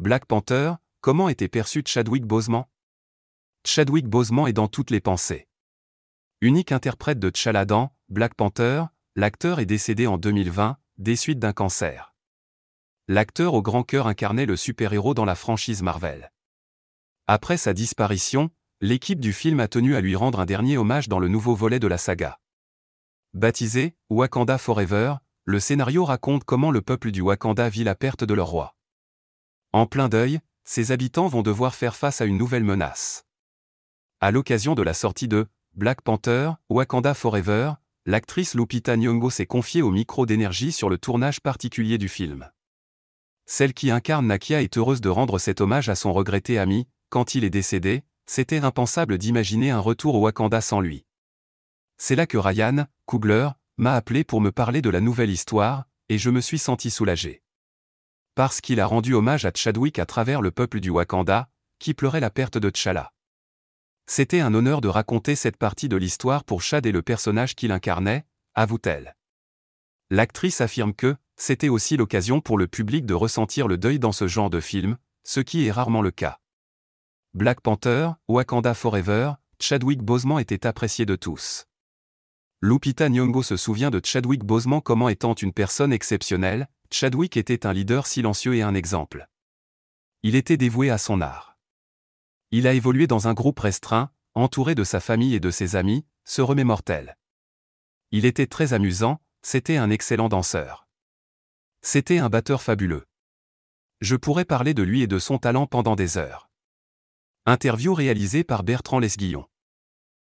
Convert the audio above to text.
Black Panther, comment était perçu Chadwick Boseman? Chadwick Boseman est dans toutes les pensées. Unique interprète de T'Challa dans Black Panther, l'acteur est décédé en 2020, des suites d'un cancer. L'acteur au grand cœur incarnait le super-héros dans la franchise Marvel. Après sa disparition, l'équipe du film a tenu à lui rendre un dernier hommage dans le nouveau volet de la saga. Baptisé Wakanda Forever, le scénario raconte comment le peuple du Wakanda vit la perte de leur roi. En plein deuil, ses habitants vont devoir faire face à une nouvelle menace. À l'occasion de la sortie de Black Panther, Wakanda Forever, l'actrice Lupita Nyong'o s'est confiée au micro d'énergie sur le tournage particulier du film. Celle qui incarne Nakia est heureuse de rendre cet hommage à son regretté ami, quand il est décédé, c'était impensable d'imaginer un retour au Wakanda sans lui. C'est là que Ryan, Coogler, m'a appelé pour me parler de la nouvelle histoire, et je me suis senti soulagé. Parce qu'il a rendu hommage à Chadwick à travers le peuple du Wakanda, qui pleurait la perte de T'Challa. C'était un honneur de raconter cette partie de l'histoire pour Chad et le personnage qu'il incarnait, avoue-t-elle. L'actrice affirme que, c'était aussi l'occasion pour le public de ressentir le deuil dans ce genre de film, ce qui est rarement le cas. Black Panther, Wakanda Forever, Chadwick Boseman était apprécié de tous. Lupita Nyong'o se souvient de Chadwick Boseman comme étant une personne exceptionnelle, Chadwick était un leader silencieux et un exemple. Il était dévoué à son art. Il a évolué dans un groupe restreint, entouré de sa famille et de ses amis, se remémore-t-elle. Il était très amusant, c'était un excellent danseur. C'était un batteur fabuleux. Je pourrais parler de lui et de son talent pendant des heures. Interview réalisée par Bertrand Lesguillon.